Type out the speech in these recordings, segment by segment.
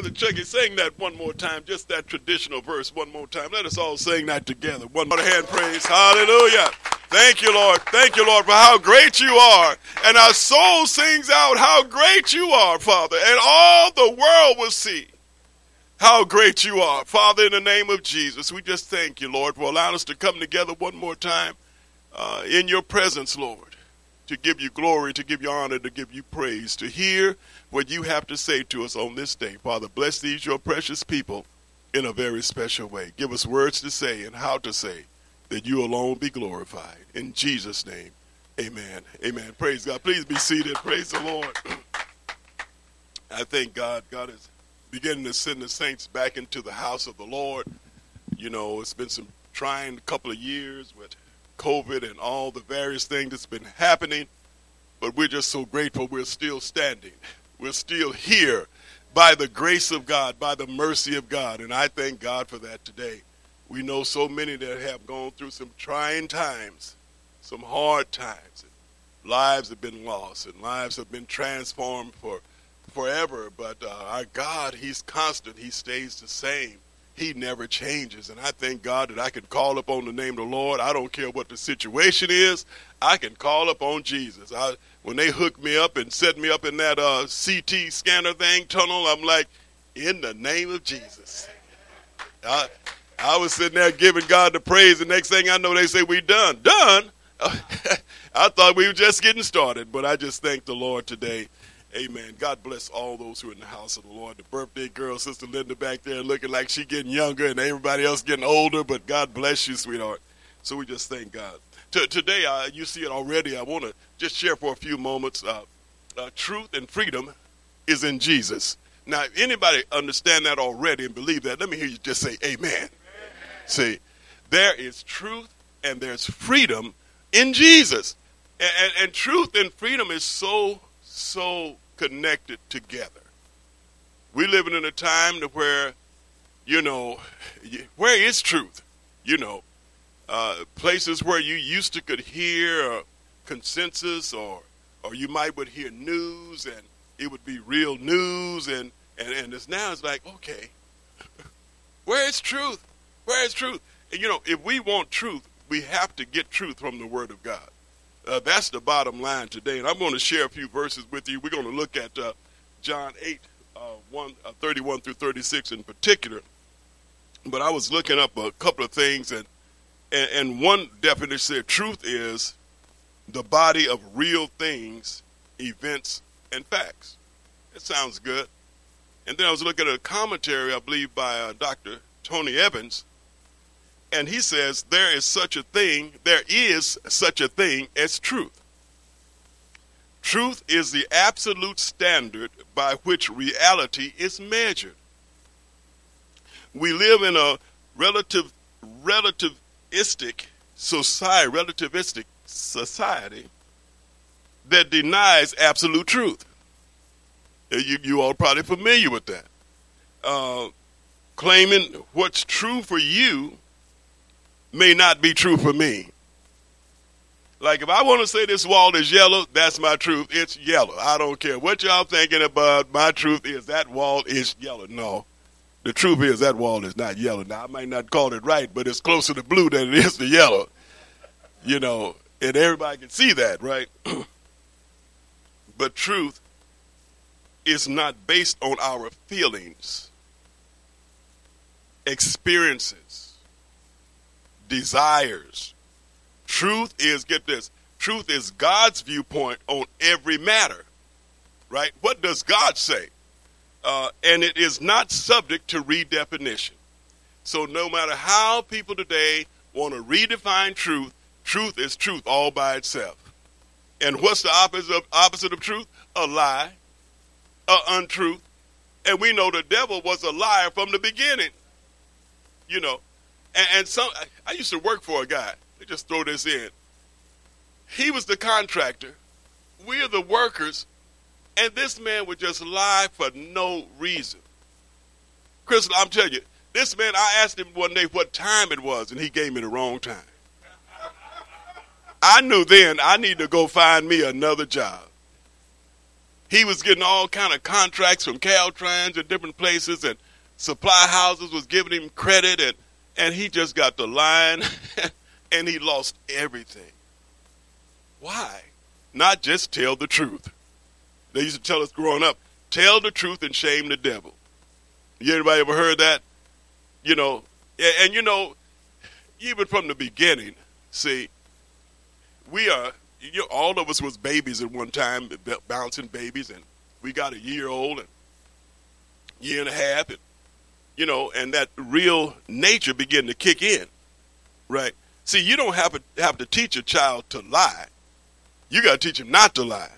Brother Chucky, sing that one more time, just that traditional verse one more time. Let us all sing that together. One more hand praise. Hallelujah. Thank you, Lord. Thank you, Lord, for how great you are. And our soul sings out how great you are, Father. And all the world will see how great you are. Father, in the name of Jesus, we just thank you, Lord, for allowing us to come together one more time uh, in your presence, Lord, to give you glory, to give you honor, to give you praise, to hear what you have to say to us on this day. Father, bless these, your precious people, in a very special way. Give us words to say and how to say that you alone be glorified. In Jesus' name, amen. Amen. Praise God. Please be seated. Praise the Lord. I thank God. God is beginning to send the saints back into the house of the Lord. You know, it's been some trying couple of years with COVID and all the various things that's been happening, but we're just so grateful we're still standing. We're still here by the grace of God, by the mercy of God, and I thank God for that today. We know so many that have gone through some trying times, some hard times. Lives have been lost and lives have been transformed for forever. But uh, our God, He's constant. He stays the same. He never changes. And I thank God that I can call upon the name of the Lord. I don't care what the situation is. I can call upon Jesus. I, when they hooked me up and set me up in that uh, CT scanner thing tunnel, I'm like, in the name of Jesus. I, I was sitting there giving God the praise. The next thing I know, they say, we done. Done? I thought we were just getting started, but I just thank the Lord today. Amen. God bless all those who are in the house of the Lord. The birthday girl, Sister Linda, back there looking like she getting younger and everybody else getting older, but God bless you, sweetheart. So we just thank God. T- today, uh, you see it already. I want to just share for a few moments. Uh, uh, truth and freedom is in Jesus. Now, if anybody understand that already and believe that, let me hear you just say amen. See, there is truth and there's freedom in Jesus. And, and, and, truth and freedom is so, so connected together. We're living in a time to where, you know, where is truth? You know, uh, places where you used to could hear consensus or, or you might would hear news and it would be real news and, and, and it's now it's like, okay, where is truth? Where is truth? And, you know, if we want truth, we have to get truth from the Word of God. Uh, that's the bottom line today. And I'm going to share a few verses with you. We're going to look at uh, John 8, uh, 1, uh, 31 through 36 in particular. But I was looking up a couple of things, and, and, and one definition said truth is the body of real things, events, and facts. It sounds good. And then I was looking at a commentary, I believe, by uh, Dr. Tony Evans, and he says there is such a thing, there is such a thing as truth. Truth is the absolute standard by which reality is measured. We live in a relative relativistic society, relativistic society that denies absolute truth. You, you all probably familiar with that. Uh, claiming what's true for you may not be true for me. Like if I want to say this wall is yellow, that's my truth. It's yellow. I don't care what y'all thinking about. My truth is that wall is yellow. No. The truth is that wall is not yellow. Now I might not call it right, but it's closer to blue than it is to yellow. You know, and everybody can see that, right? but truth is not based on our feelings, experiences desires. Truth is, get this, truth is God's viewpoint on every matter, right? What does God say? Uh, and it is not subject to redefinition. So no matter how people today want to redefine truth, truth is truth all by itself. And what's the opposite of, opposite of truth? A lie, a untruth. And we know the devil was a liar from the beginning. You know, and, and some, I used to work for a guy. They just throw this in. He was the contractor. We are the workers. And this man would just lie for no reason. Crystal, I'm telling you, this man, I asked him one day what time it was, and he gave me the wrong time. I knew then I need to go find me another job. he was getting all kind of contracts from Caltrans and different places, and supply houses was giving him credit, and and he just got the line, and he lost everything. Why? Not just tell the truth. They used to tell us growing up, tell the truth and shame the devil. You anybody ever heard that? You know, and, you know, even from the beginning, see, we are you know, all of us was babies at one time, bouncing babies, and we got a year old and year and a half, and you know, and that real nature began to kick in, right? See, you don't have to have to teach a child to lie. You got to teach him not to lie.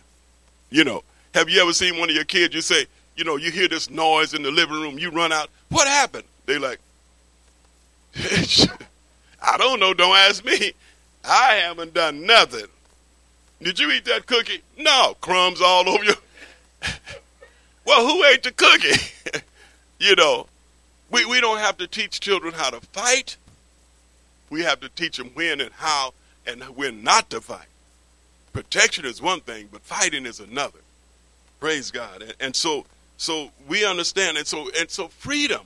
You know, have you ever seen one of your kids? You say, you know, you hear this noise in the living room, you run out. What happened? They like, I don't know. Don't ask me. I haven't done nothing. Did you eat that cookie? No, crumbs all over you. well, who ate the cookie? you know, we, we don't have to teach children how to fight. We have to teach them when and how and when not to fight. Protection is one thing, but fighting is another. Praise God. And, and so so we understand and so and so freedom.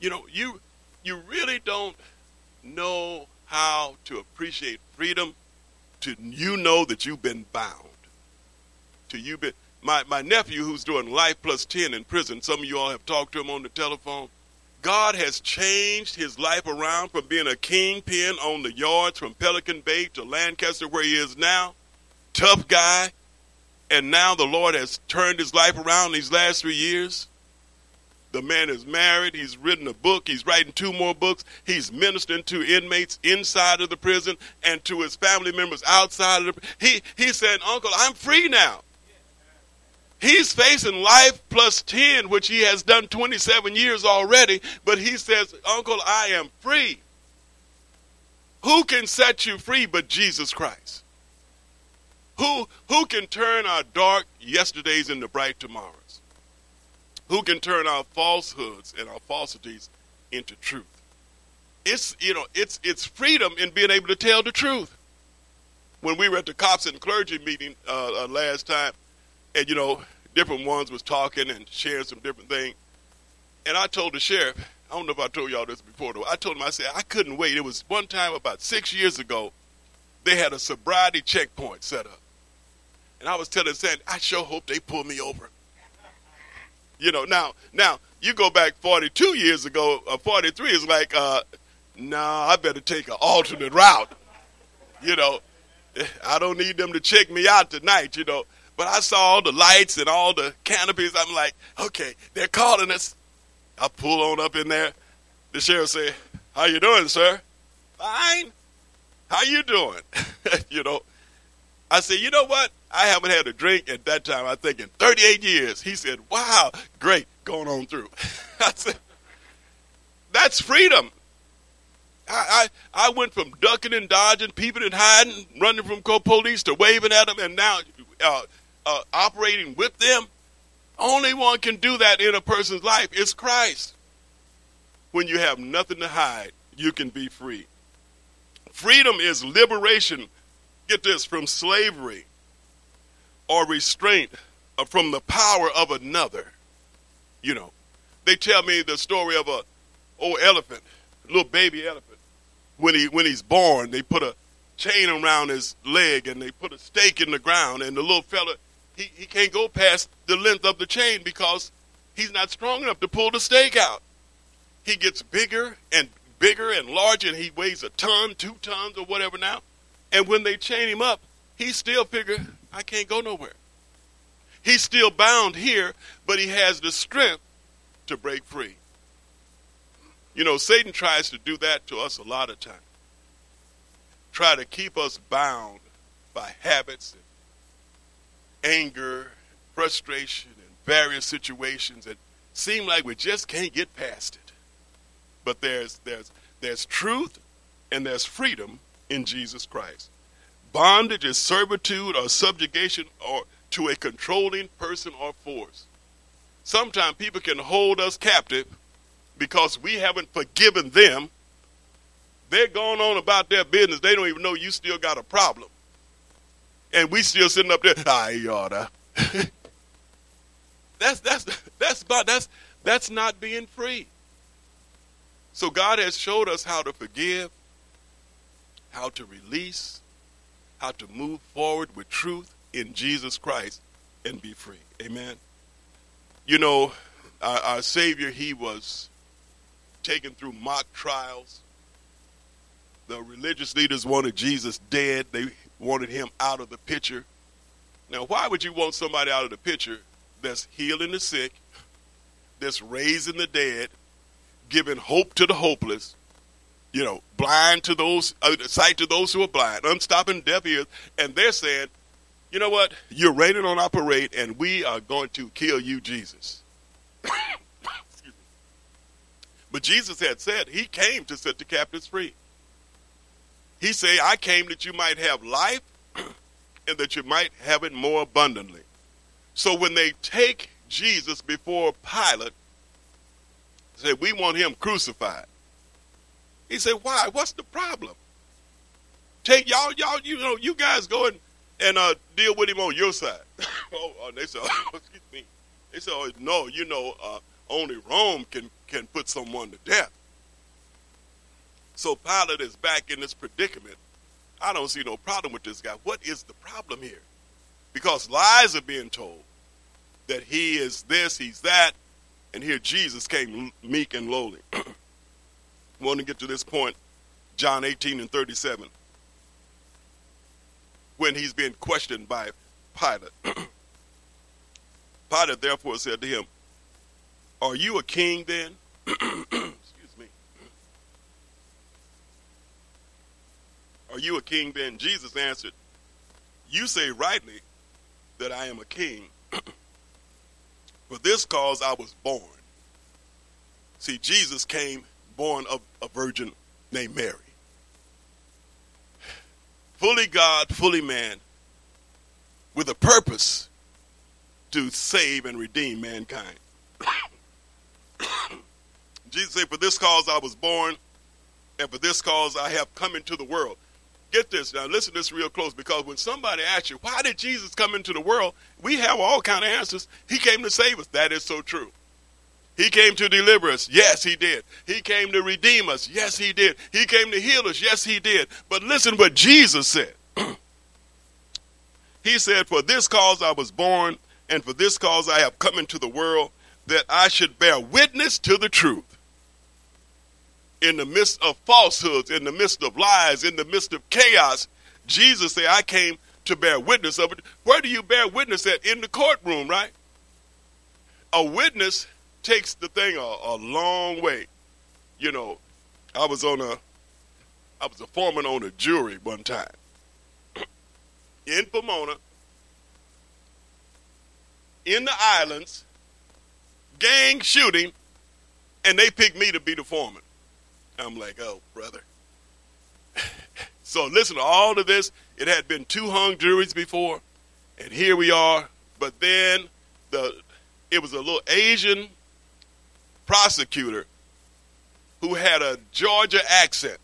You know, you you really don't know how to appreciate freedom to you know that you've been bound. To you been my, my nephew who's doing life plus 10 in prison, some of you all have talked to him on the telephone. God has changed his life around from being a kingpin on the yards from Pelican Bay to Lancaster, where he is now. Tough guy. And now the Lord has turned his life around these last three years. The man is married. He's written a book. He's writing two more books. He's ministering to inmates inside of the prison and to his family members outside of the He he said, Uncle, I'm free now. He's facing life plus 10, which he has done 27 years already, but he says, Uncle, I am free. Who can set you free but Jesus Christ? Who, who can turn our dark yesterdays into bright tomorrows? who can turn our falsehoods and our falsities into truth. It's you know it's it's freedom in being able to tell the truth. When we were at the cops and clergy meeting uh, uh, last time, and you know different ones was talking and sharing some different things, and I told the sheriff, I don't know if I told y'all this before though. I told him I said I couldn't wait. It was one time about six years ago, they had a sobriety checkpoint set up, and I was telling saying I sure hope they pull me over. You know, now now you go back 42 years ago, uh, 43 is like, uh, nah, I better take an alternate route. You know, I don't need them to check me out tonight. You know, but I saw all the lights and all the canopies. I'm like, okay, they're calling us. I pull on up in there. The sheriff say, "How you doing, sir?" Fine. How you doing? you know, I said, you know what? I haven't had a drink at that time, I think, in 38 years. He said, wow, great, going on through. I said, that's freedom. I, I, I went from ducking and dodging, peeping and hiding, running from police to waving at them, and now uh, uh, operating with them. Only one can do that in a person's life is Christ. When you have nothing to hide, you can be free. Freedom is liberation get this, from slavery or restraint from the power of another. You know, they tell me the story of a old elephant, little baby elephant. When he when he's born, they put a chain around his leg and they put a stake in the ground, and the little fella he, he can't go past the length of the chain because he's not strong enough to pull the stake out. He gets bigger and bigger and larger, and he weighs a ton, two tons, or whatever now. And when they chain him up, he still figure, I can't go nowhere. He's still bound here, but he has the strength to break free. You know, Satan tries to do that to us a lot of times. Try to keep us bound by habits and anger, frustration, and various situations that seem like we just can't get past it. But there's there's there's truth and there's freedom in Jesus Christ. Bondage is servitude or subjugation or to a controlling person or force. Sometimes people can hold us captive because we haven't forgiven them. They're going on about their business. They don't even know you still got a problem. And we still sitting up there, I oughta. out. That's that's not being free. So God has showed us how to forgive, how to release, how to move forward with truth in Jesus Christ and be free. Amen. You know, our, our Savior, he was taken through mock trials. The religious leaders wanted Jesus dead. They wanted him out of the picture. Now, why would you want somebody out of the picture that's healing the sick, that's raising the dead, giving hope to the hopeless, you know, blind to those, uh, sight to those who are blind, unstopping deaf ears, and they're saying, you know what, you're raining on our parade, and we are going to kill you, Jesus. but Jesus had said he came to set the captives free. He said, I came that you might have life and that you might have it more abundantly. So when they take Jesus before Pilate, say, we want him crucified. He said, why? What's the problem? Take y'all, y'all, you know, you guys go and, and uh, deal with him on your side. oh, uh, they said, oh, excuse me. They said, oh, no, you know, uh, only Rome can, can put someone to death. So Pilate is back in this predicament. I don't see no problem with this guy. What is the problem here? Because lies are being told that he is this, he's that, and here Jesus came meek and lowly. want to get to this point, John 18 and 37, when he's being questioned by Pilate. Pilate therefore said to him, Are you a king then? Excuse me. Are you a king then? Jesus answered, You say rightly that I am a king. For this cause I was born. See, Jesus came born of a virgin named Mary. Fully God, fully man, with a purpose to save and redeem mankind. Jesus said, For this cause I was born, and for this cause I have come into the world. Get this now, listen to this real close because when somebody asks you, why did Jesus come into the world? We have all kind of answers. He came to save us. That is so true. He came to deliver us. Yes, he did. He came to redeem us. Yes, he did. He came to heal us. Yes, he did. But listen what Jesus said. he said, For this cause I was born, and for this cause I have come into the world, that I should bear witness to the truth in the midst of falsehoods, in the midst of lies, in the midst of chaos, Jesus said, I came to bear witness of it. Where do you bear witness at? In the courtroom, right? A witness takes the thing a, a long way. You know, I was on a, I was a foreman on a jury one time in Pomona, in the islands, gang shooting, and they picked me to be the foreman. I'm like, oh, brother. so listen to all of this. It had been two hung juries before, and here we are. But then the it was a little Asian prosecutor who had a Georgia accent.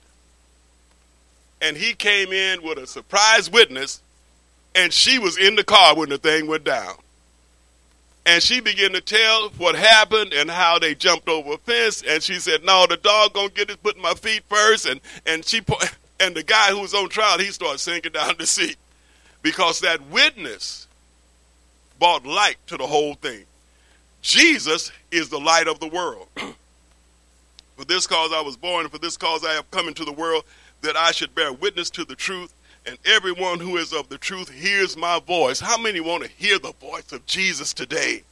And he came in with a surprise witness, and she was in the car when the thing went down. And she began to tell what happened and how they jumped over a fence. And she said, "No, the dog gonna get it, put my feet first. And and she and the guy who was on trial, he started sinking down the seat because that witness brought light to the whole thing. Jesus is the light of the world. for this cause I was born, and for this cause I have come into the world, that I should bear witness to the truth and everyone who is of the truth hears my voice. How many want to hear the voice of Jesus today?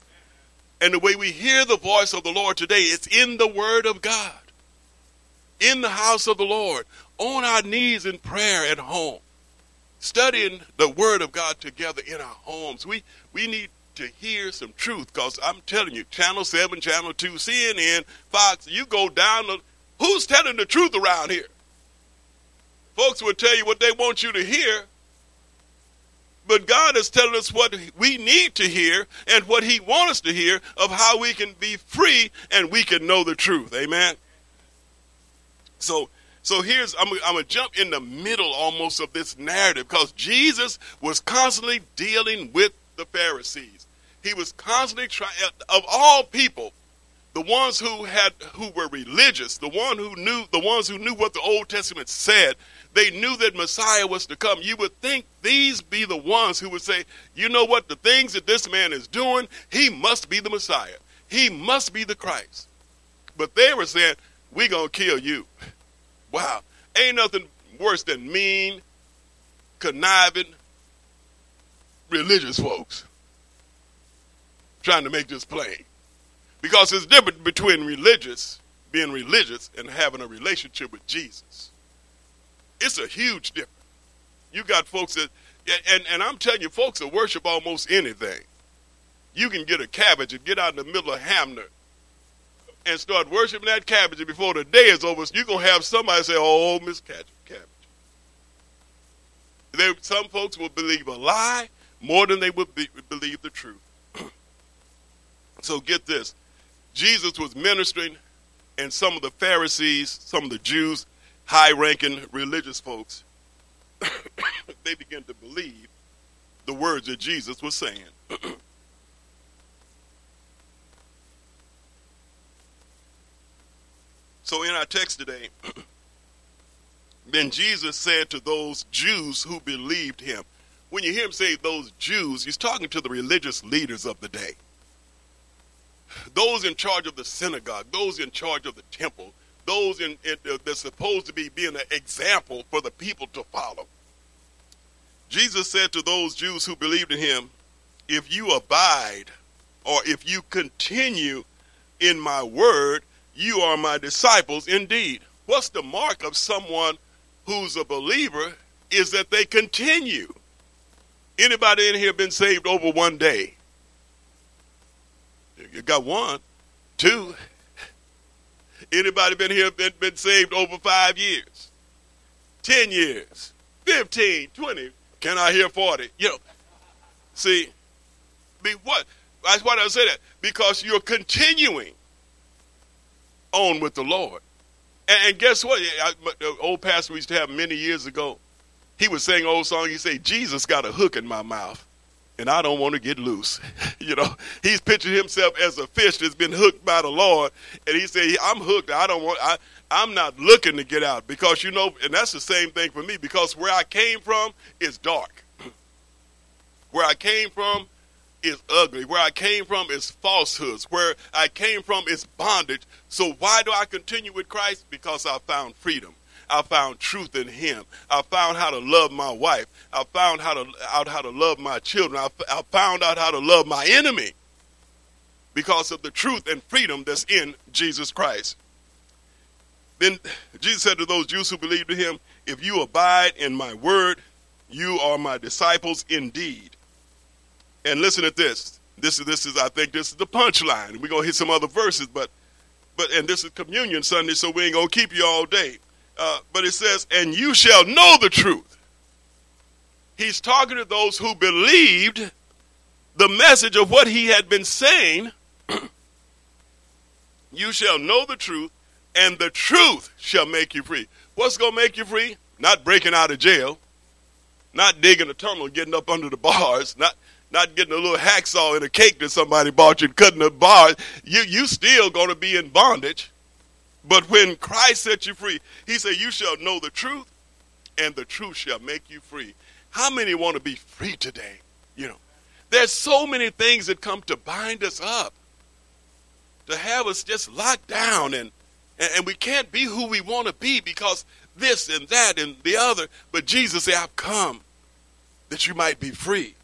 And the way we hear the voice of the Lord today, it's in the Word of God, in the house of the Lord, on our knees in prayer at home, studying the Word of God together in our homes. We, we need to hear some truth because I'm telling you, Channel 7, Channel 2, CNN, Fox, you go down the. Who's telling the truth around here? Folks will tell you what they want you to hear. But God is telling us what we need to hear and what He wants us to hear of how we can be free and we can know the truth. Amen. So, so here's I'm, I'm gonna jump in the middle almost of this narrative because Jesus was constantly dealing with the Pharisees. He was constantly trying, of all people, the ones who had who were religious, the one who knew the ones who knew what the Old Testament said, they knew that Messiah was to come. You would think these be the ones who would say, you know what, the things that this man is doing, he must be the Messiah. He must be the Christ. But they were saying, we gonna kill you. Wow. Ain't nothing worse than mean, conniving, religious folks trying to make this plain. Because it's different between religious, being religious, and having a relationship with Jesus. It's a huge difference. You got folks that, and, and I'm telling you, folks that worship almost anything. You can get a cabbage and get out in the middle of Hamner and start worshiping that cabbage, and before the day is over, you're going to have somebody say, Oh, Miss Cabbage. They, some folks will believe a lie more than they would be, believe the truth. so get this Jesus was ministering, and some of the Pharisees, some of the Jews, high ranking religious folks, they began to believe the words that Jesus was saying. so in our text today, then Jesus said to those Jews who believed him, when you hear him say those Jews, he's talking to the religious leaders of the day those in charge of the synagogue, those in charge of the temple, those in, in uh, supposed to be being an example for the people to follow. Jesus said to those Jews who believed in him, if you abide or if you continue in my word, you are my disciples indeed. What's the mark of someone who's a believer is that they continue. Anybody in here been saved over one day? You got one, two. Anybody been here been, been saved over five years? Ten years? Fifteen? Twenty? Can I hear forty? You know, see, be what? That's why I say that because you're continuing on with the Lord. And, guess what? I, the old pastor we used to have many years ago. He was saying old song. He say, "Jesus got a hook in my mouth." And I don't want to get loose. you know, he's pictured himself as a fish that's been hooked by the Lord, and he said, "I'm hooked. I don't want. I, I'm not looking to get out because you know, and that's the same thing for me because where I came from is dark. where I came from is ugly. Where I came from is falsehoods. Where I came from is bondage. So why do I continue with Christ? Because I found freedom. I found truth in him. I found how to love my wife. I found how to, out how to love my children. I, I found out how to love my enemy because of the truth and freedom that's in Jesus Christ. Then Jesus said to those Jews who believed in him, If you abide in my word, you are my disciples indeed. And listen at this. This is this is I think this is the punchline. We're gonna hit some other verses, but but and this is communion Sunday, so we ain't gonna keep you all day. Uh, but it says, and you shall know the truth. He's talking to those who believed the message of what he had been saying. you shall know the truth, and the truth shall make you free. What's going to make you free? Not breaking out of jail, not digging a tunnel, getting up under the bars, not not getting a little hacksaw in a cake that somebody bought you and cutting the bars. You you still going to be in bondage. But when Christ set you free, he said, You shall know the truth, and the truth shall make you free. How many want to be free today? You know, there's so many things that come to bind us up, to have us just locked down, and, and, we can't be who we want to be because this and that and the other. But Jesus said, I've come that you might be free.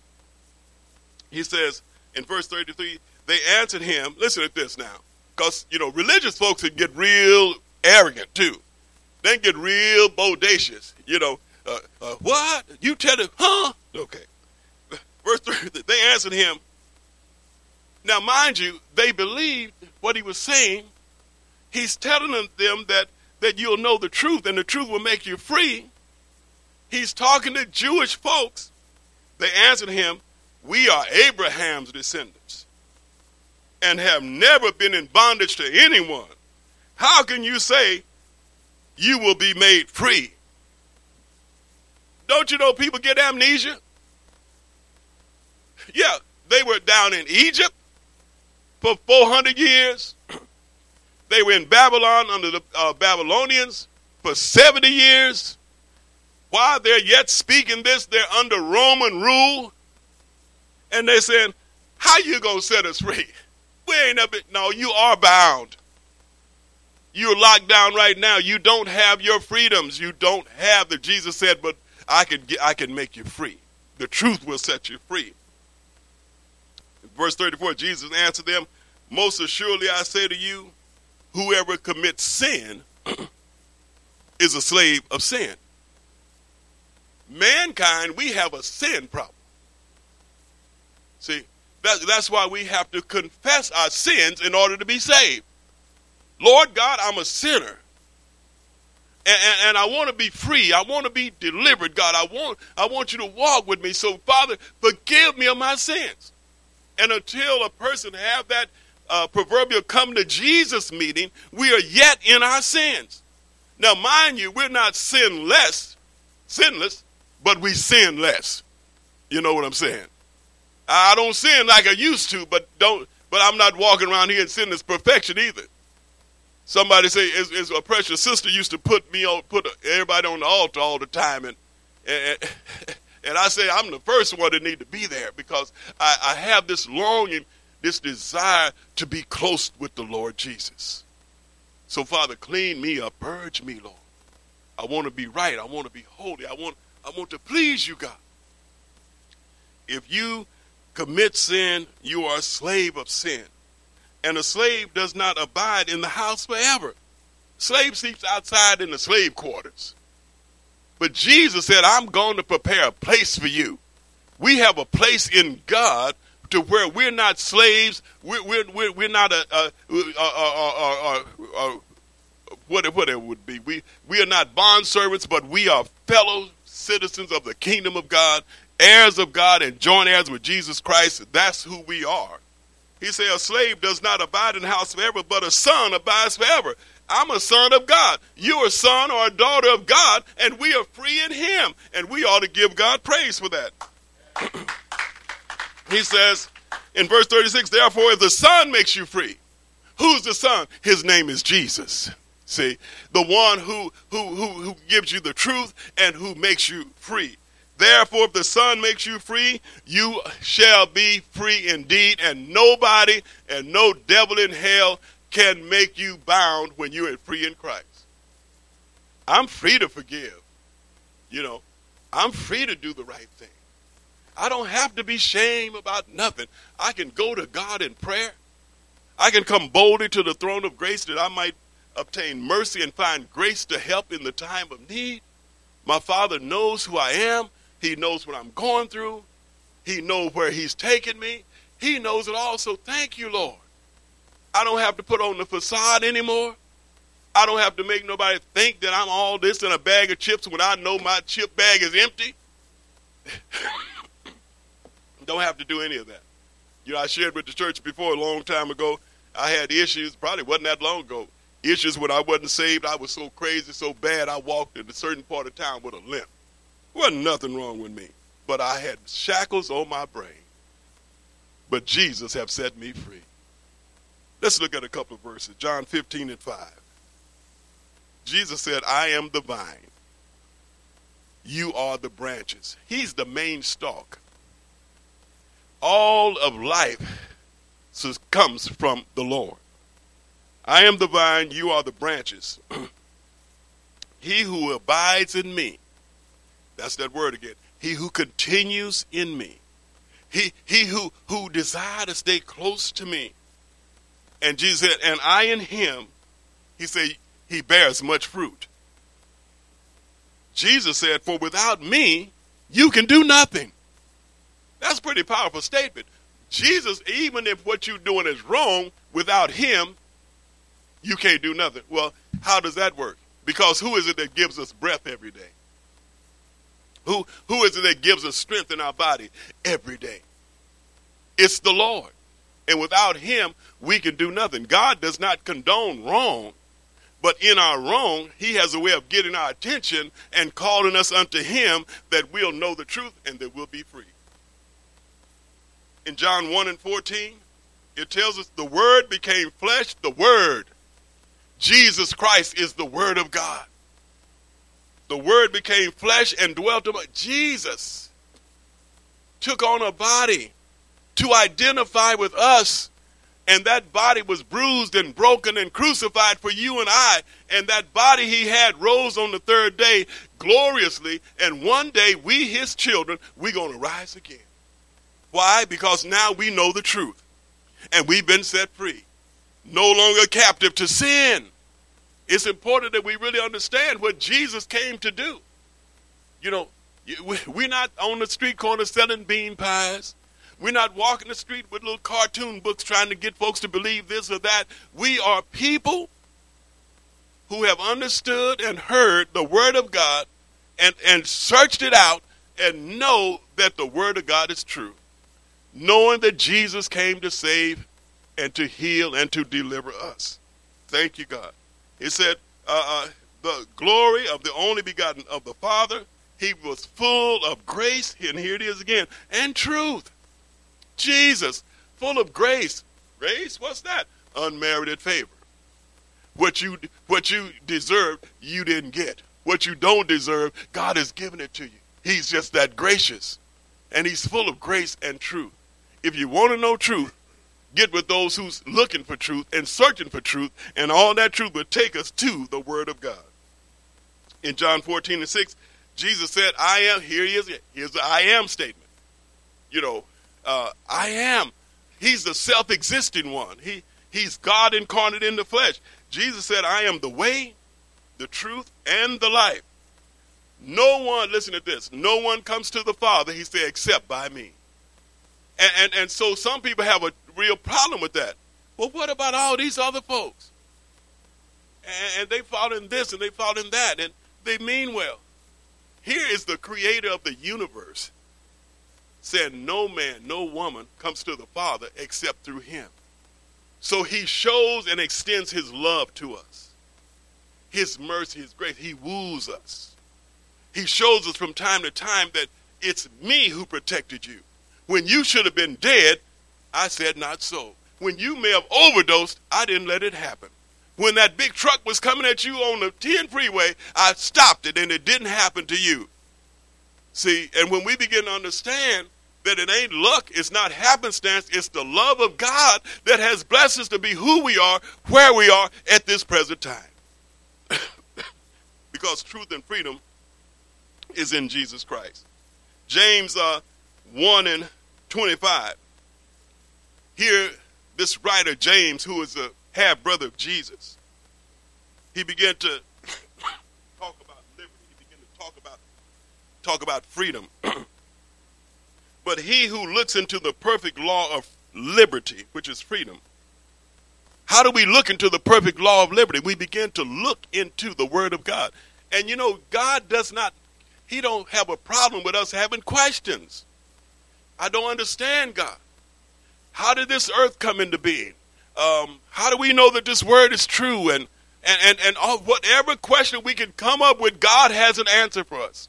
He says in verse 33, they answered him, listen to this now. Because, you know, religious folks can get real arrogant too. They can get real bodacious. You know, uh, uh, what? You tell it, huh? Okay. Verse 3, they answered him. Now, mind you, they believed what he was saying. He's telling them that, that you'll know the truth and the truth will make you free. He's talking to Jewish folks. They answered him, We are Abraham's descendants and have never been in bondage to anyone, how can you say you will be made free? Don't you know people get amnesia? Yeah, they were down in Egypt for 400 years. They were in Babylon under the uh, Babylonians for 70 years. While they're yet speaking this, they're under Roman rule. And they're saying, how you going to set us free? We ain't up. No, you are bound. You're locked down right now. You don't have your freedoms. You don't have the Jesus said, but I can get, I can make you free. The truth will set you free. Verse 34, Jesus answered them, Most assuredly I say to you, whoever commits sin is a slave of sin. Mankind, we have a sin problem. See, that, that's why we have to confess our sins in order to be saved. Lord God, I'm a sinner. And, and, and, I want to be free. I want to be delivered, God. I want, I want you to walk with me. So, Father, forgive me of my sins. And until a person have that uh, proverbial come to Jesus meeting, we are yet in our sins. Now, mind you, we're not sinless, sinless, but we sin less. You know what I'm saying? I don't sin like I used to, but don't. But I'm not walking around here in sinless perfection either. Somebody say, "Is, is a precious sister used to put me on, put everybody on the altar all the time," and and, and I say I'm the first one that need to be there because I, I have this longing this desire to be close with the Lord Jesus. So, Father, clean me up, purge me, Lord. I want to be right. I want to be holy. I want, I want to please you, God. If you commit sin, you are a slave of sin. And a slave does not abide in the house forever. Slave sleeps outside in the slave quarters. But Jesus said, I'm going to prepare a place for you. We have a place in God to where we're not slaves, we're, we're, we're, not a, a, a, a, what, what it would be. We, we are not bond servants, but we are fellow citizens of the kingdom of God, heirs of God, and joint heirs with Jesus Christ. That's who we are. He said, A slave does not abide in the house forever, but a son abides forever. I'm a son of God. You're a son or a daughter of God, and we are free in Him. And we ought to give God praise for that. He says in verse 36, therefore, if the Son makes you free, who's the Son? His name is Jesus. See, the one who, who, who, who gives you the truth and who makes you free. Therefore, if the Son makes you free, you shall be free indeed, and nobody and no devil in hell can make you bound when you're free in Christ. I'm free to forgive. You know, I'm free to do the right thing. I don't have to be shame about nothing. I can go to God in prayer. I can come boldly to the throne of grace that I might obtain mercy and find grace to help in the time of need. My Father knows who I am. He knows what I'm going through. He knows where He's taking me. He knows it all. So thank you, Lord. I don't have to put on the facade anymore. I don't have to make nobody think that I'm all this in a bag of chips when I know my chip bag is empty. Don't have to do any of that. You know, I shared with the church before a long time ago. I had issues, probably wasn't that long ago. Issues when I wasn't saved. I was so crazy, so bad, I walked in a certain part of town with a limp. Wasn't nothing wrong with me. But I had shackles on my brain. But Jesus have set me free. Let's look at a couple of verses. John 15 and 5. Jesus said, I am the vine. You are the branches. He's the main stalk all of life comes from the Lord. I am the vine, you are the branches. he who abides in me, that's that word again. He who continues in me. He, he who, who desire to stay close to me. And Jesus said, and I in him, he said, he bears much fruit. Jesus said, for without me, you can do nothing. That's a pretty powerful statement. Jesus, even if what you're doing is wrong, without him, you can't do nothing. Well, how does that work? Because who is it that gives us breath every day? Who, who is it that gives us strength in our body every day? It's the Lord. And without him, we can do nothing. God does not condone wrong, but in our wrong, he has a way of getting our attention and calling us unto him that we'll know the truth and that we'll be free. in John 1 and 14, it tells us the Word became flesh. The Word, Jesus Christ, is the Word of God. The Word became flesh and dwelt among us. Jesus. Took on a body to identify with us. And that body was bruised and broken and crucified for you and I. And that body he had rose on the third day gloriously. And one day we, his children, we're going to rise again. Why? Because now we know the truth. And we've been set free. No longer captive to sin. It's important that we really understand what Jesus came to do. You know, we're not on the street corner selling bean pies. We're not walking the street with little cartoon books trying to get folks to believe this or that. We are people who have understood and heard the Word of God and, and searched it out and know that the Word of God is true. Knowing that Jesus came to save and to heal and to deliver us. Thank you, God. He said, uh, uh, the glory of the only begotten of the Father. He was full of grace, and here it is again, and truth. Jesus, full of grace. Grace, what's that? Unmerited favor. What you what you deserve, you didn't get. What you don't deserve, God has given it to you. He's just that gracious. And he's full of grace and truth. If you want to know truth, get with those who's looking for truth and searching for truth, and all that truth will take us to the Word of God. In John 14 and 6, Jesus said, I am, here he is, here's the I am statement. You know, uh, I am. He's the self existing one. He, he's God incarnate in the flesh. Jesus said, I am the way, the truth, and the life. No one, listen to this, no one comes to the Father, he said, except by me. And, and, and so some people have a real problem with that. Well, what about all these other folks? And, and they fall in this and they fall in that, and they mean well. Here is the creator of the universe saying, No man, no woman comes to the Father except through him. So he shows and extends his love to us, his mercy, his grace. He woos us. He shows us from time to time that it's me who protected you. When you should have been dead, I said, Not so. When you may have overdosed, I didn't let it happen. When that big truck was coming at you on the 10 freeway, I stopped it and it didn't happen to you. See, and when we begin to understand that it ain't luck, it's not happenstance, it's the love of God that has blessed us to be who we are, where we are at this present time. because truth and freedom is in Jesus Christ. James uh, 1 and 25. Here, this writer, James, who is a half brother of Jesus, he began to talk about liberty. He began to talk about talk about freedom. but he who looks into the perfect law of liberty, which is freedom. How do we look into the perfect law of liberty? We begin to look into the word of God. And you know, God does not he don't have a problem with us having questions. I don't understand God. How did this earth come into being? Um, how do we know that this word is true? And and and, and all, whatever question we can come up with, God has an answer for us.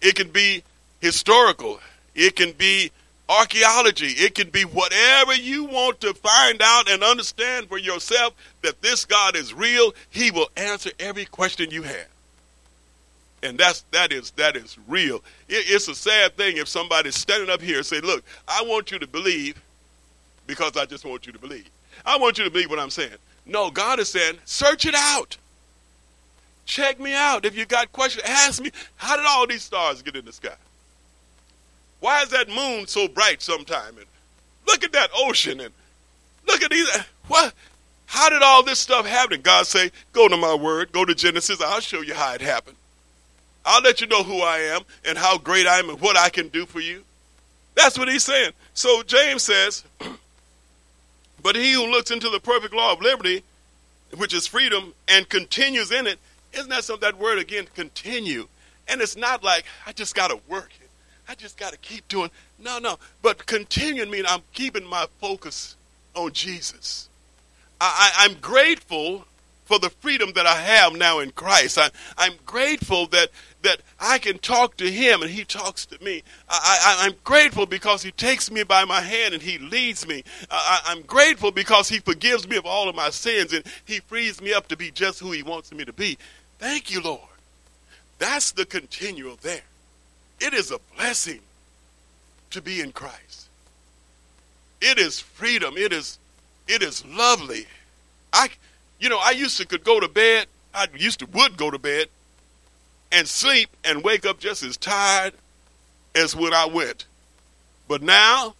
It can be historical. It can be archaeology. It can be whatever you want to find out and understand for yourself that this God is real. He will answer every question you have and that's that is that is real. It, it's a sad thing if somebody's standing up here and say, "Look, I want you to believe because I just want you to believe. I want you to believe what I'm saying." No, God is saying, "Search it out. Check me out. If you got questions, ask me. How did all these stars get in the sky? Why is that moon so bright sometime? And look at that ocean and look at these. What? How did all this stuff happen? God say, "Go to my word. Go to Genesis. I'll show you how it happened." I'll let you know who I am and how great I am and what I can do for you. That's what he's saying. So James says, But he who looks into the perfect law of liberty, which is freedom, and continues in it, isn't that some that word again, continue? And it's not like I just gotta work it. I just gotta keep doing. No, no. But continuing means I'm keeping my focus on Jesus. I, I'm grateful for the freedom that I have now in Christ. I, I'm grateful that that I can talk to him and he talks to me. I, am grateful because he takes me by my hand and he leads me. I, I'm grateful because he forgives me of all of my sins and he frees me up to be just who he wants me to be. Thank you, Lord. That's the continual there. It is a blessing to be in Christ. It is freedom. It is it is lovely. I you know, I used to could go to bed. I used to would go to bed and sleep and wake up just as tired as when I went. But now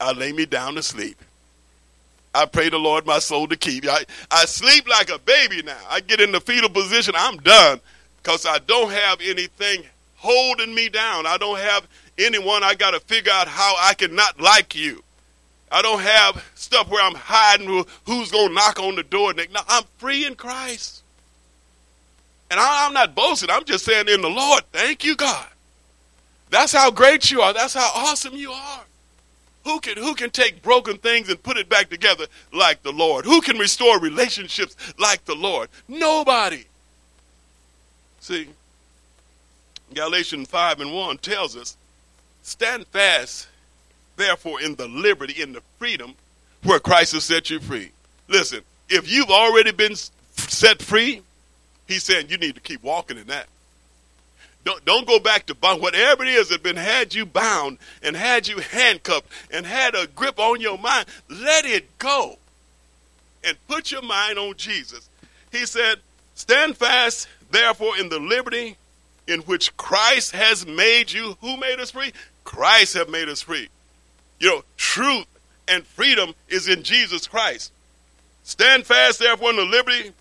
I lay me down to sleep. I pray the Lord my soul to keep. I, I sleep like a baby now. I get in the fetal position. I'm done because I don't have anything holding me down. I don't have anyone I got to figure out how I can not like you. I don't have stuff where I'm hiding who's going to knock on the door. No, I'm free in Christ. And I, I'm not boasting. I'm just saying in the Lord, thank you, God. That's how great you are. That's how awesome you are. Who can, who can take broken things and put it back together like the Lord? Who can restore relationships like the Lord? Nobody. See, Galatians 5 and 1 tells us, stand fast, therefore, in the liberty, in the freedom where Christ has set you free. Listen, if you've already been set free, He's saying you need to keep walking in that. Don't, don't go back to bound. Whatever it is that been had you bound and had you handcuffed and had a grip on your mind, let it go. And put your mind on Jesus. He said, Stand fast, therefore, in the liberty in which Christ has made you. Who made us free? Christ have made us free. You know, truth and freedom is in Jesus Christ. Stand fast, therefore, in the liberty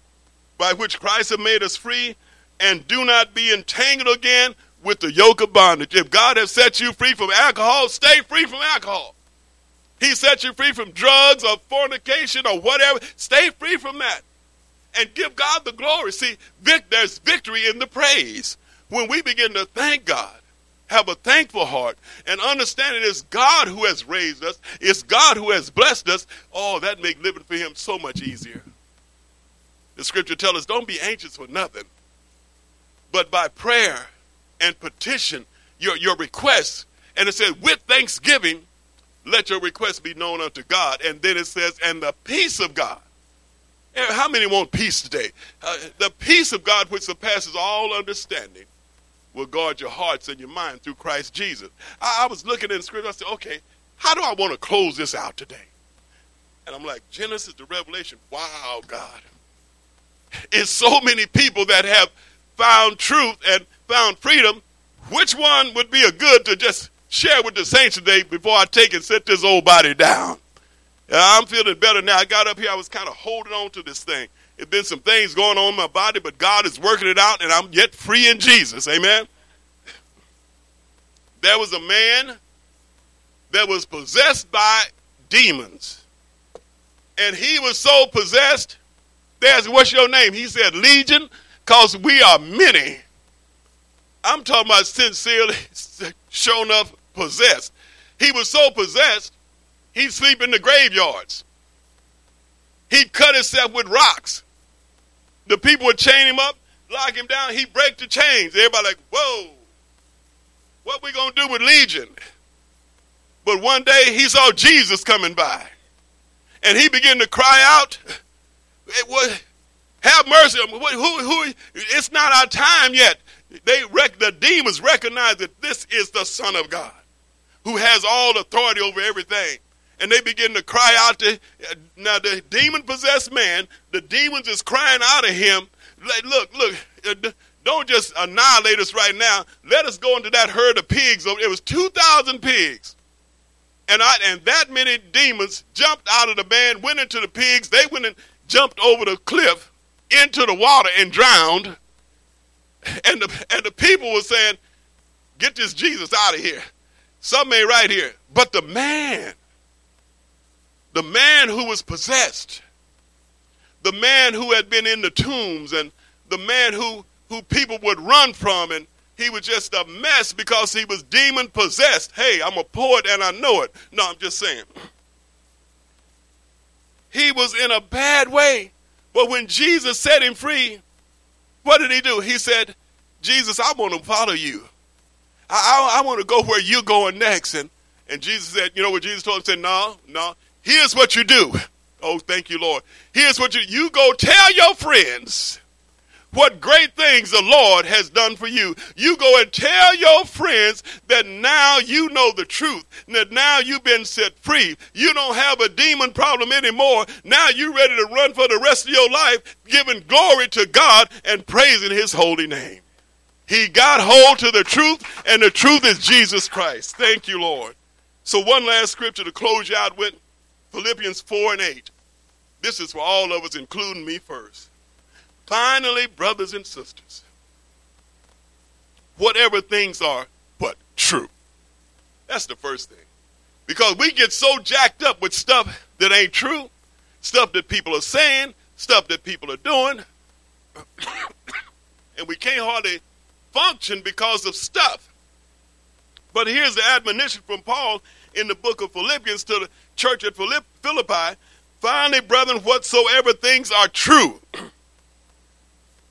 by which Christ has made us free, and do not be entangled again with the yoke of bondage. If God has set you free from alcohol, stay free from alcohol. He set you free from drugs or fornication or whatever. Stay free from that. And give God the glory. See, vic- there's victory in the praise. When we begin to thank God, have a thankful heart, and understanding it's God who has raised us, it's God who has blessed us, oh, that make living for Him so much easier. The scripture tells us don't be anxious for nothing, but by prayer and petition, your, your requests, and it says, with thanksgiving, let your requests be known unto God. And then it says, and the peace of God. How many want peace today? Uh, the peace of God, which surpasses all understanding, will guard your hearts and your mind through Christ Jesus. I, I was looking in the scripture. I said, okay, how do I want to close this out today? And I'm like, Genesis to Revelation. Wow, God is so many people that have found truth and found freedom. Which one would be a good to just share with the saints today before I take and set this old body down? I'm feeling better now. I got up here, I was kind of holding on to this thing. It's been some things going on in my body, but God is working it out, and I'm yet free in Jesus. Amen. There was a man that was possessed by demons. And he was so possessed they asked, What's your name? He said, Legion, because we are many. I'm talking about sincerely, shown up possessed. He was so possessed, he'd sleep in the graveyards. He'd cut himself with rocks. The people would chain him up, lock him down. He'd break the chains. Everybody like, whoa, what we to do with Legion? But one day he saw Jesus coming by. And he began to cry out, it was, have mercy. Who, who, who, it's not our time yet. They rec, the demons recognize that this is the Son of God who has all authority over everything. And they begin to cry out to now the demon possessed man, the demons is crying out of him. Look, look, uh, don't just annihilate us right now. Let us go into that herd of pigs. It was 2,000 pigs. And, I, and that many demons jumped out of the band, went into the pigs. They went and jumped over the cliff into the water and drowned. And the, and the people were saying, Get this Jesus out of here. Some may right here. But the man, the man who was possessed, the man who had been in the tombs, and the man who, who people would run from, and he was just a mess because he was demon possessed. Hey, I'm a poet and I know it. No, I'm just saying. He was in a bad way But when Jesus set him free, what did he do? He said, Jesus, I want to follow you. I, I, I want to go where you're going next. And, and Jesus said, you know what Jesus told him? He said, no, no. Here's what you do. Oh, thank you, Lord. Here's what you you go tell your friends what great things the Lord has done for you. You go and tell your friends that now you know the truth, that now you've been set free. You don't have a demon problem anymore. Now you're ready to run for the rest of your life, giving glory to God and praising his holy name. He got hold to the truth, and the truth is Jesus Christ. Thank you, Lord. So, one last scripture to close you out with Philippians 4 and 8. This is for all of us, including me first. Finally, brothers and sisters, whatever things are but true. That's the first thing. Because we get so jacked up with stuff that ain't true, stuff that people are saying, stuff that people are doing, and we can't hardly function because of stuff. But here's the admonition from Paul in the book of Philippians to the church at Philippi. Finally, brethren, whatsoever things are true,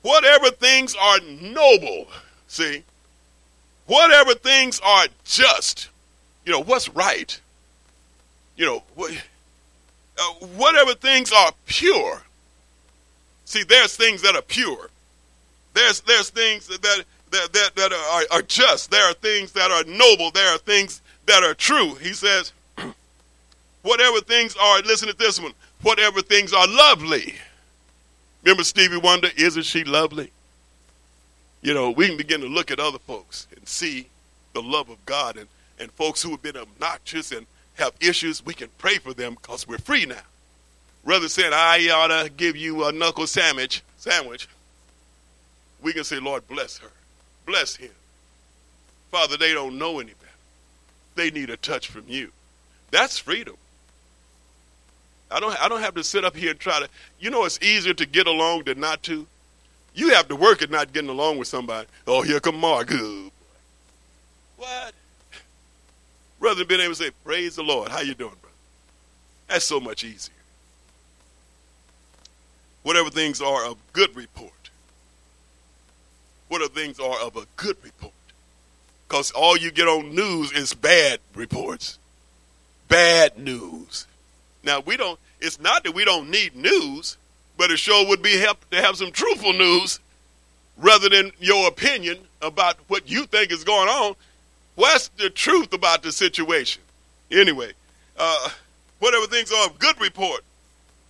whatever things are noble, see, whatever things are just, you know, what's right, you know, uh, whatever things are pure. See, there's things that are pure. There's there's things that that that, that are, are just. There are things that are noble. There are things that are true. He says, whatever things are, listen to this one, whatever things are lovely. Remember Stevie Wonder, isn't she lovely? You know, we can begin to look at other folks and see the love of God and, and folks who have been obnoxious and have issues, we can pray for them because we're free now. Rather than I ought to give you a knuckle sandwich, sandwich, we can say, Lord, bless her. Bless him. Father, they don't know any better. They need a touch from you. That's freedom. I don't, I don't have to sit up here and try to, you know, it's easier to get along than not to. You have to work at not getting along with somebody. Oh, here come Mark. What? Rather than being able to say, praise the Lord. How you doing, brother? That's so much easier. Whatever things are of good report. Whatever things are of a good report. Because all you get on news is bad reports. Bad news. Now we don't. It's not that we don't need news, but it sure would be help to have some truthful news rather than your opinion about what you think is going on. What's the truth about the situation? Anyway, uh, whatever things are of good report.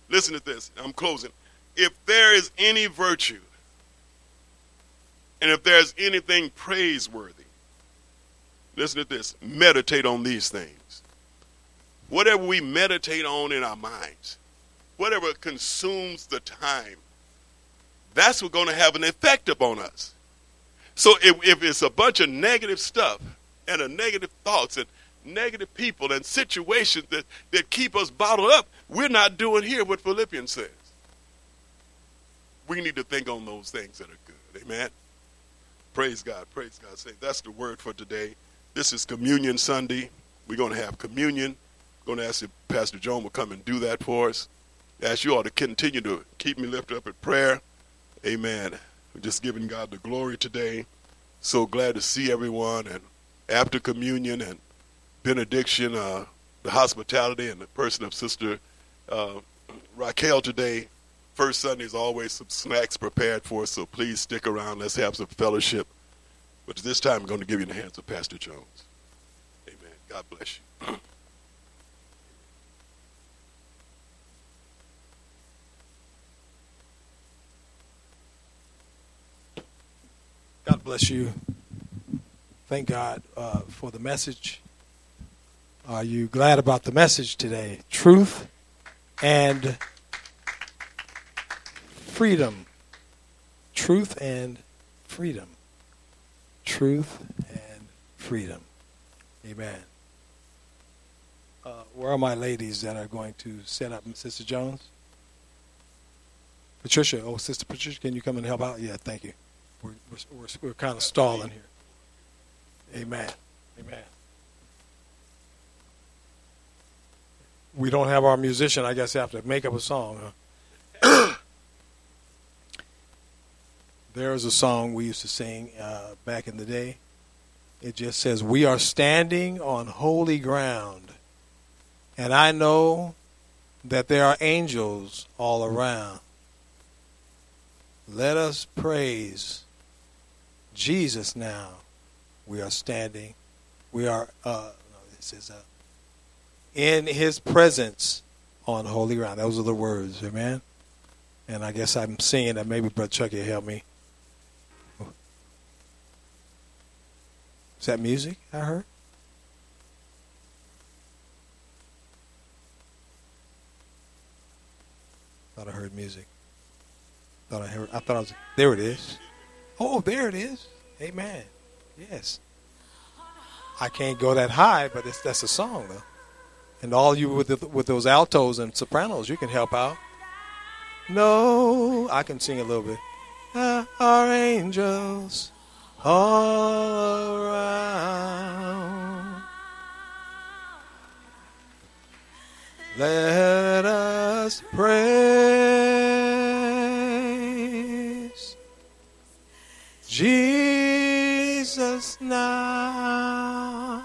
Listen to this. I'm closing. If there is any virtue, and if there's anything praiseworthy, listen to this. Meditate on these things whatever we meditate on in our minds, whatever consumes the time, that's what's going to have an effect upon us. So if, if it's a bunch of negative stuff and a negative thoughts and negative people and situations that, that keep us bottled up, we're not doing here what Philippians says. We need to think on those things that are good. Amen. Praise God. Praise God. Say that's the word for today. This is Communion Sunday. We're going to have communion going to ask if Pastor Joan will come and do that for us. ask you all to continue to keep me lifted up in prayer. Amen. We're just giving God the glory today. So glad to see everyone. And after communion and benediction, uh, the hospitality and the person of Sister uh, Raquel today, first Sunday is always some snacks prepared for us. So please stick around. Let's have some fellowship. But this time, I'm going to give you the hands of Pastor Jones. Amen. God bless you. God bless you. Thank God uh, for the message. Are you glad about the message today? Truth and freedom. Truth and freedom. Truth and freedom. Amen. Uh, where are my ladies that are going to set up? Sister Jones? Patricia. Oh, Sister Patricia, can you come and help out? Yeah, thank you. We're, we're, we're kind of stalling here. Amen. Amen. We don't have our musician. I guess have to make up a song. Huh? There was a song we used to sing uh, back in the day. It just says, We are standing on holy ground. And I know that there are angels all around. Let us praise Jesus now. We are standing. We are, uh, no, it says, uh, in his presence on holy ground. Those are the words, amen. And I guess I'm seeing that maybe Brother Chuck, Chucky help me. Is that music I heard? Thought I heard music. Thought I heard. I thought I was. There it is. Oh, there it is. Amen. Yes. I can't go that high, but that's a song though. And all you with the, with those altos and sopranos, you can help out. No, I can sing a little bit. Ah, our angels all around. Let us praise Jesus now.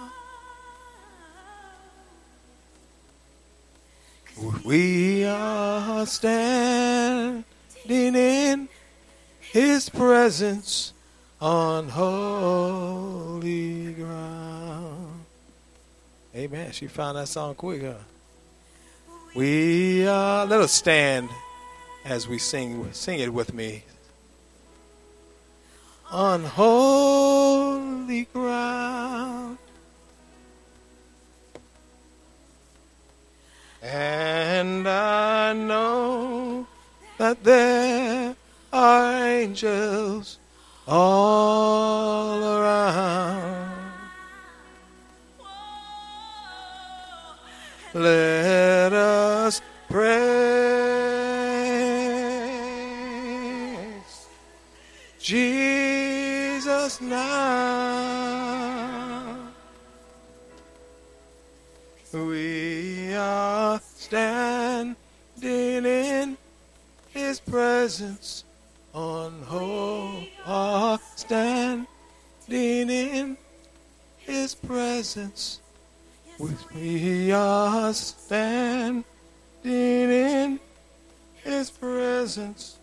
We are standing in His presence on holy ground. Amen. She found that song quick, huh? We are. Let us stand as we sing. Sing it with me. On holy ground. And I know that there are angels all presence. We are standing in His presence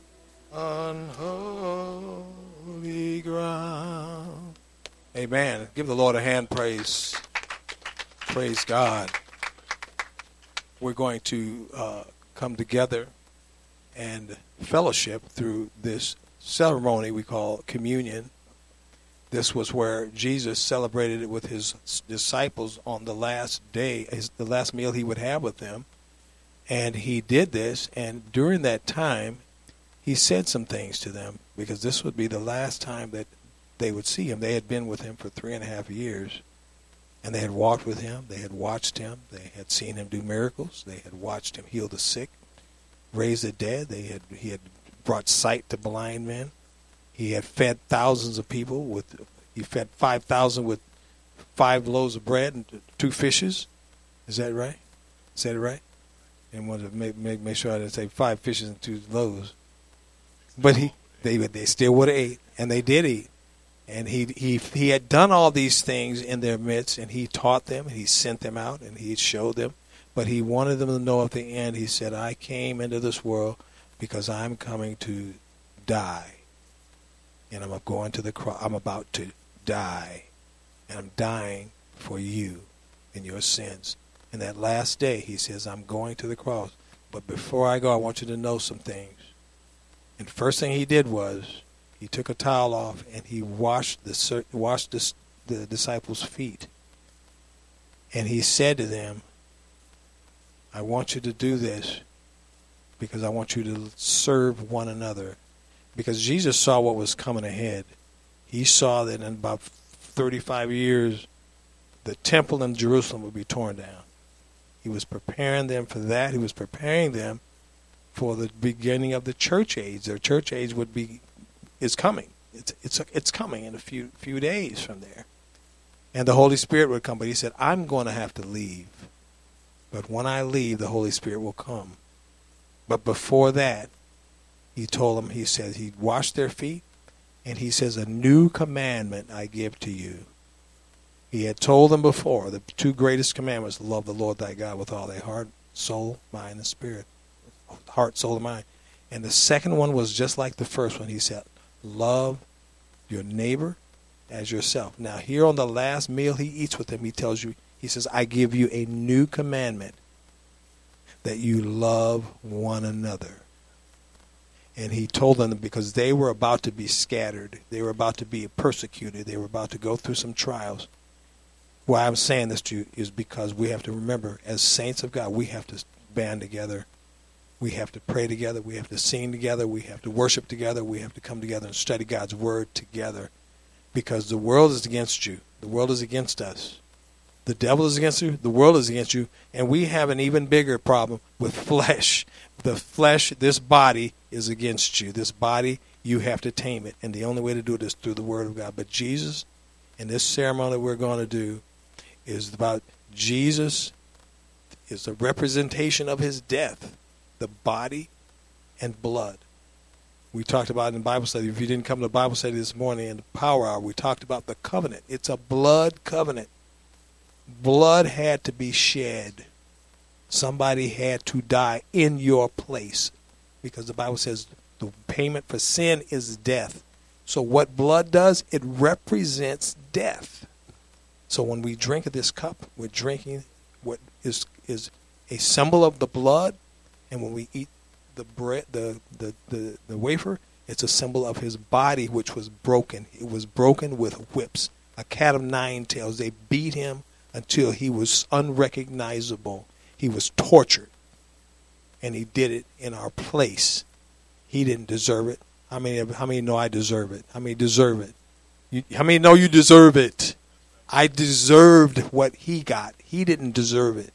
on holy ground. Amen. Give the Lord a hand praise. Praise God. We're going to uh, come together and fellowship through this ceremony we call communion. This was where Jesus celebrated it with his disciples on the last day, his, the last meal he would have with them. And he did this, and during that time, he said some things to them because this would be the last time that they would see him. They had been with him for three and a half years, and they had walked with him. They had watched him. They had seen him do miracles. They had watched him heal the sick, raise the dead. They had he had brought sight to blind men. He had fed thousands of people with he fed five thousand with five loaves of bread and two fishes. Is that right? Is that right? And wanted to make, make make sure I didn't say five fishes and two loaves. But he they they still would have ate, and they did eat. And he he he had done all these things in their midst, and he taught them, and he sent them out, and he showed them. But he wanted them to know at the end. He said, "I came into this world because I'm coming to die, and I'm going to the cross. I'm about to die, and I'm dying for you and your sins." And that last day, he says, "I'm going to the cross." But before I go, I want you to know some things. And first thing he did was he took a towel off and he washed the washed the, the disciples' feet. And he said to them, "I want you to do this because I want you to serve one another." Because Jesus saw what was coming ahead. He saw that in about 35 years, the temple in Jerusalem would be torn down. He was preparing them for that. He was preparing them for the beginning of the church age. Their church age would be is coming. It's it's it's coming in a few few days from there, and the Holy Spirit would come. But he said, "I'm going to have to leave, but when I leave, the Holy Spirit will come." But before that, he told them. He said he washed their feet, And he says, A new commandment I give to you. He had told them before the two greatest commandments love the Lord thy God with all thy heart, soul, mind, and spirit. Heart, soul, and mind. And the second one was just like the first one. He said, Love your neighbor as yourself. Now, here on the last meal he eats with them, he tells you, he says, I give you a new commandment that you love one another. And he told them because they were about to be scattered, they were about to be persecuted, they were about to go through some trials. Why I'm saying this to you is because we have to remember, as saints of God, we have to band together. We have to pray together. We have to sing together. We have to worship together. We have to come together and study God's Word together. Because the world is against you. The world is against us. The devil is against you. The world is against you. And we have an even bigger problem with flesh. The flesh, this body, is against you. This body, you have to tame it. And the only way to do it is through the Word of God. But Jesus, in this ceremony we're going to do, is about Jesus is a representation of his death, the body and blood. We talked about in Bible study. If you didn't come to Bible study this morning in the power hour, we talked about the covenant. It's a blood covenant. Blood had to be shed. Somebody had to die in your place because the Bible says the payment for sin is death. So, what blood does, it represents death. So when we drink of this cup, we're drinking what is is a symbol of the blood, and when we eat the bread, the the the, the wafer, it's a symbol of his body, which was broken. It was broken with whips, a cat of nine tails. They beat him until he was unrecognizable. He was tortured, and he did it in our place. He didn't deserve it. How many? How many know I deserve it? How many deserve it? You, how many know you deserve it? I deserved what he got. He didn't deserve it.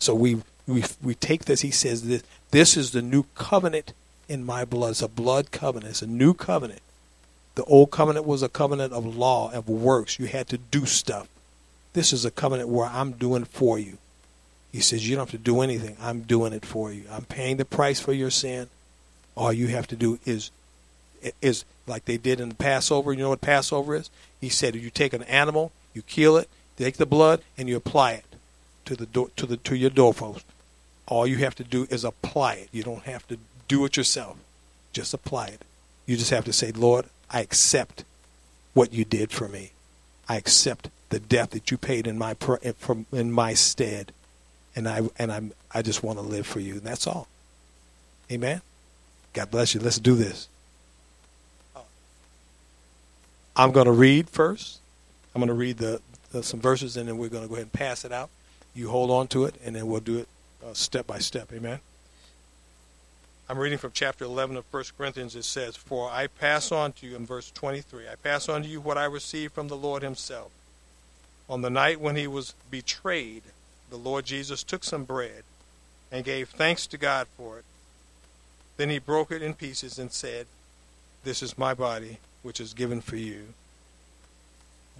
So we we we take this. He says this this is the new covenant in my blood. It's a blood covenant. It's a new covenant. The old covenant was a covenant of law of works. You had to do stuff. This is a covenant where I'm doing for you. He says you don't have to do anything. I'm doing it for you. I'm paying the price for your sin. All you have to do is is like they did in the Passover. You know what Passover is? He said you take an animal you kill it, take the blood, and you apply it to the door, to the to your doorpost. All you have to do is apply it. You don't have to do it yourself. Just apply it. You just have to say, Lord, I accept what you did for me. I accept the death that you paid in my in my stead, and I and I'm I just want to live for you. And that's all. Amen. God bless you. Let's do this. I'm going to read first. I'm going to read the, the, some verses and then we're going to go ahead and pass it out. You hold on to it and then we'll do it uh, step by step. Amen. I'm reading from chapter 11 of 1 Corinthians. It says, For I pass on to you, in verse 23, I pass on to you what I received from the Lord himself. On the night when he was betrayed, the Lord Jesus took some bread and gave thanks to God for it. Then he broke it in pieces and said, This is my body, which is given for you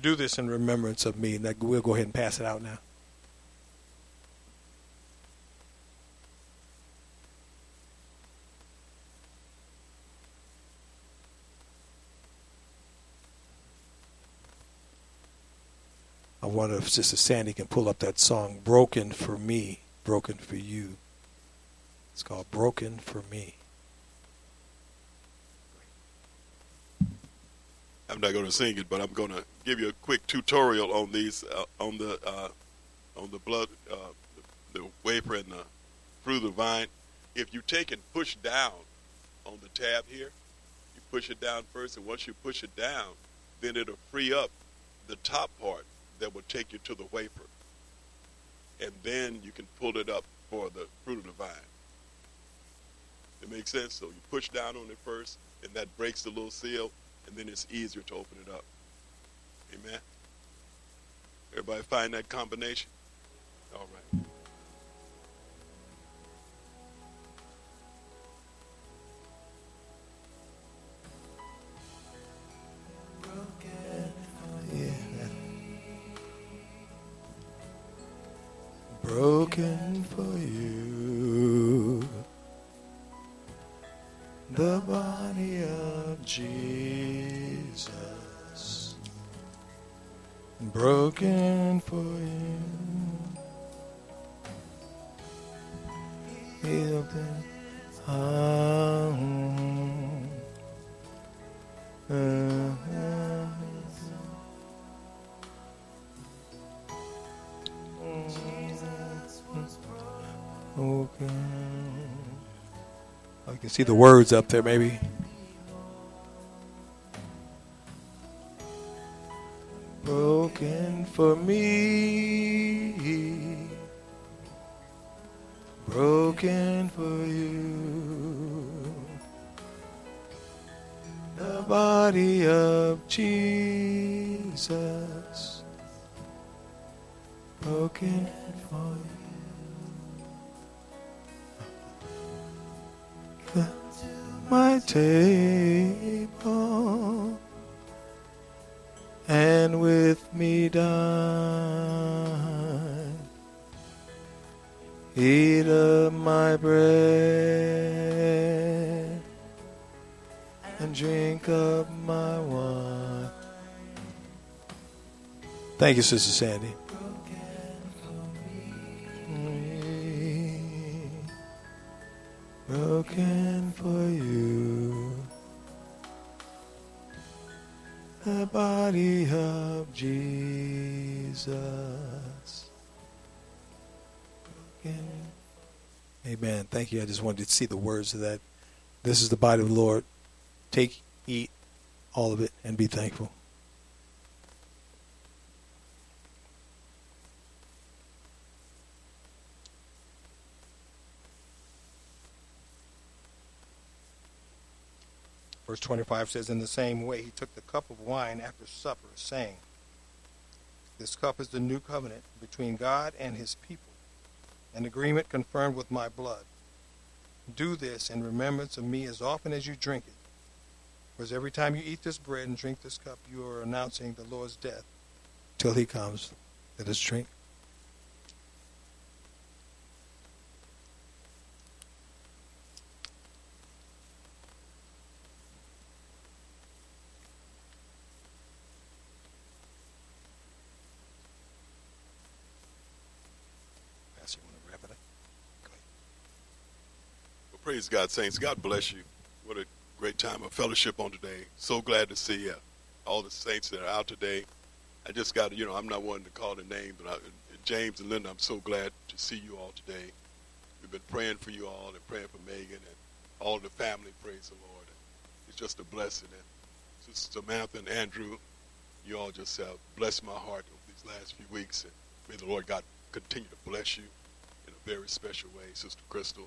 do this in remembrance of me. We'll go ahead and pass it out now. I wonder if Sister Sandy can pull up that song, Broken for Me, Broken for You. It's called Broken for Me. I'm not going to sing it, but I'm going to give you a quick tutorial on these, uh, on the uh, on the blood, uh, the, the wafer and the fruit of the vine. If you take and push down on the tab here, you push it down first, and once you push it down, then it'll free up the top part that will take you to the wafer, and then you can pull it up for the fruit of the vine. It makes sense. So you push down on it first, and that breaks the little seal and then it's easier to open it up. Amen. Everybody find that combination? All right. Oh, you can see the words up there, maybe. Broken for me, broken for you. The body of Jesus, broken my table and with me dine. Eat of my bread and drink of my wine. Thank you, Sister Sandy. Broken for you. The body of Jesus. Broken. Amen. Thank you. I just wanted to see the words of that. This is the body of the Lord. Take, eat all of it, and be thankful. Verse 25 says, In the same way, he took the cup of wine after supper, saying, This cup is the new covenant between God and his people, an agreement confirmed with my blood. Do this in remembrance of me as often as you drink it. Because every time you eat this bread and drink this cup, you are announcing the Lord's death till he comes. Let us drink. Praise God, saints. God bless you. What a great time of fellowship on today. So glad to see uh, all the saints that are out today. I just got, you know, I'm not wanting to call the name, but I, James and Linda, I'm so glad to see you all today. We've been praying for you all and praying for Megan and all the family. Praise the Lord. It's just a blessing. And Sister Samantha and Andrew, you all just have blessed my heart over these last few weeks. And may the Lord God continue to bless you in a very special way. Sister Crystal,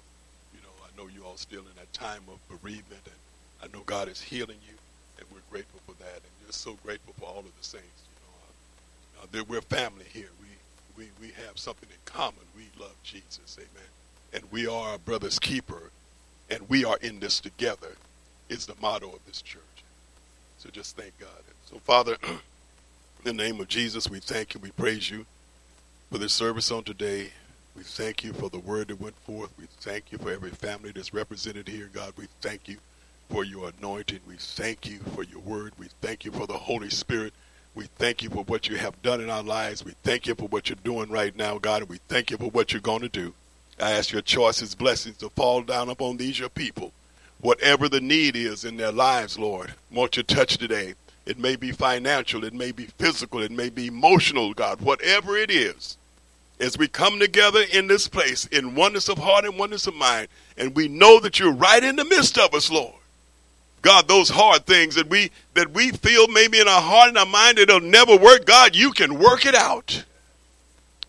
I know you all still in that time of bereavement, and I know God is healing you, and we're grateful for that, and just so grateful for all of the saints. You know, uh, uh, we're family here. We, we we have something in common. We love Jesus, Amen, and we are our brother's keeper, and we are in this together. Is the motto of this church. So just thank God. So Father, in the name of Jesus, we thank you. We praise you for this service on today. We thank you for the word that went forth. We thank you for every family that's represented here, God. We thank you for your anointing. We thank you for your word. We thank you for the Holy Spirit. We thank you for what you have done in our lives. We thank you for what you're doing right now, God, and we thank you for what you're going to do. I ask your choices, blessings to fall down upon these your people. Whatever the need is in their lives, Lord, won't you touch today? It may be financial, it may be physical, it may be emotional, God. Whatever it is, as we come together in this place in oneness of heart and oneness of mind, and we know that you're right in the midst of us, Lord. God, those hard things that we that we feel maybe in our heart and our mind it'll never work, God, you can work it out.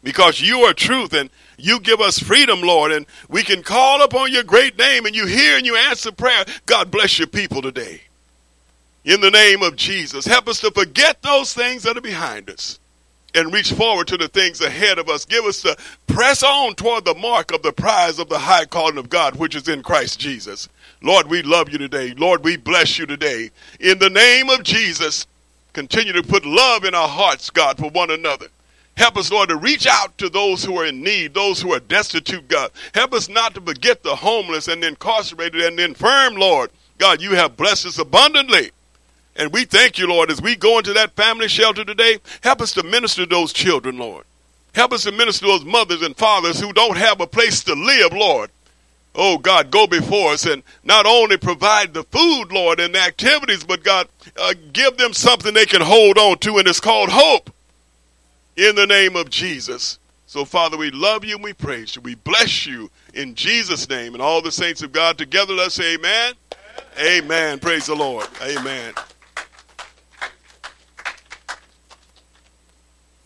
Because you are truth and you give us freedom, Lord, and we can call upon your great name and you hear and you answer prayer. God bless your people today. In the name of Jesus, help us to forget those things that are behind us and reach forward to the things ahead of us. Give us to press on toward the mark of the prize of the high calling of God, which is in Christ Jesus. Lord, we love you today. Lord, we bless you today. In the name of Jesus, continue to put love in our hearts, God, for one another. Help us, Lord, to reach out to those who are in need, those who are destitute, God. Help us not to forget the homeless and the incarcerated and the infirm, Lord, God, you have blessed us abundantly. And we thank you, Lord, as we go into that family shelter today. Help us to minister to those children, Lord. Help us to minister to those mothers and fathers who don't have a place to live, Lord. Oh, God, go before us and not only provide the food, Lord, and the activities, but God, uh, give them something they can hold on to, and it's called hope in the name of Jesus. So, Father, we love you and we praise you. We bless you in Jesus' name. And all the saints of God together, let's say amen. Amen. amen. Praise the Lord. Amen.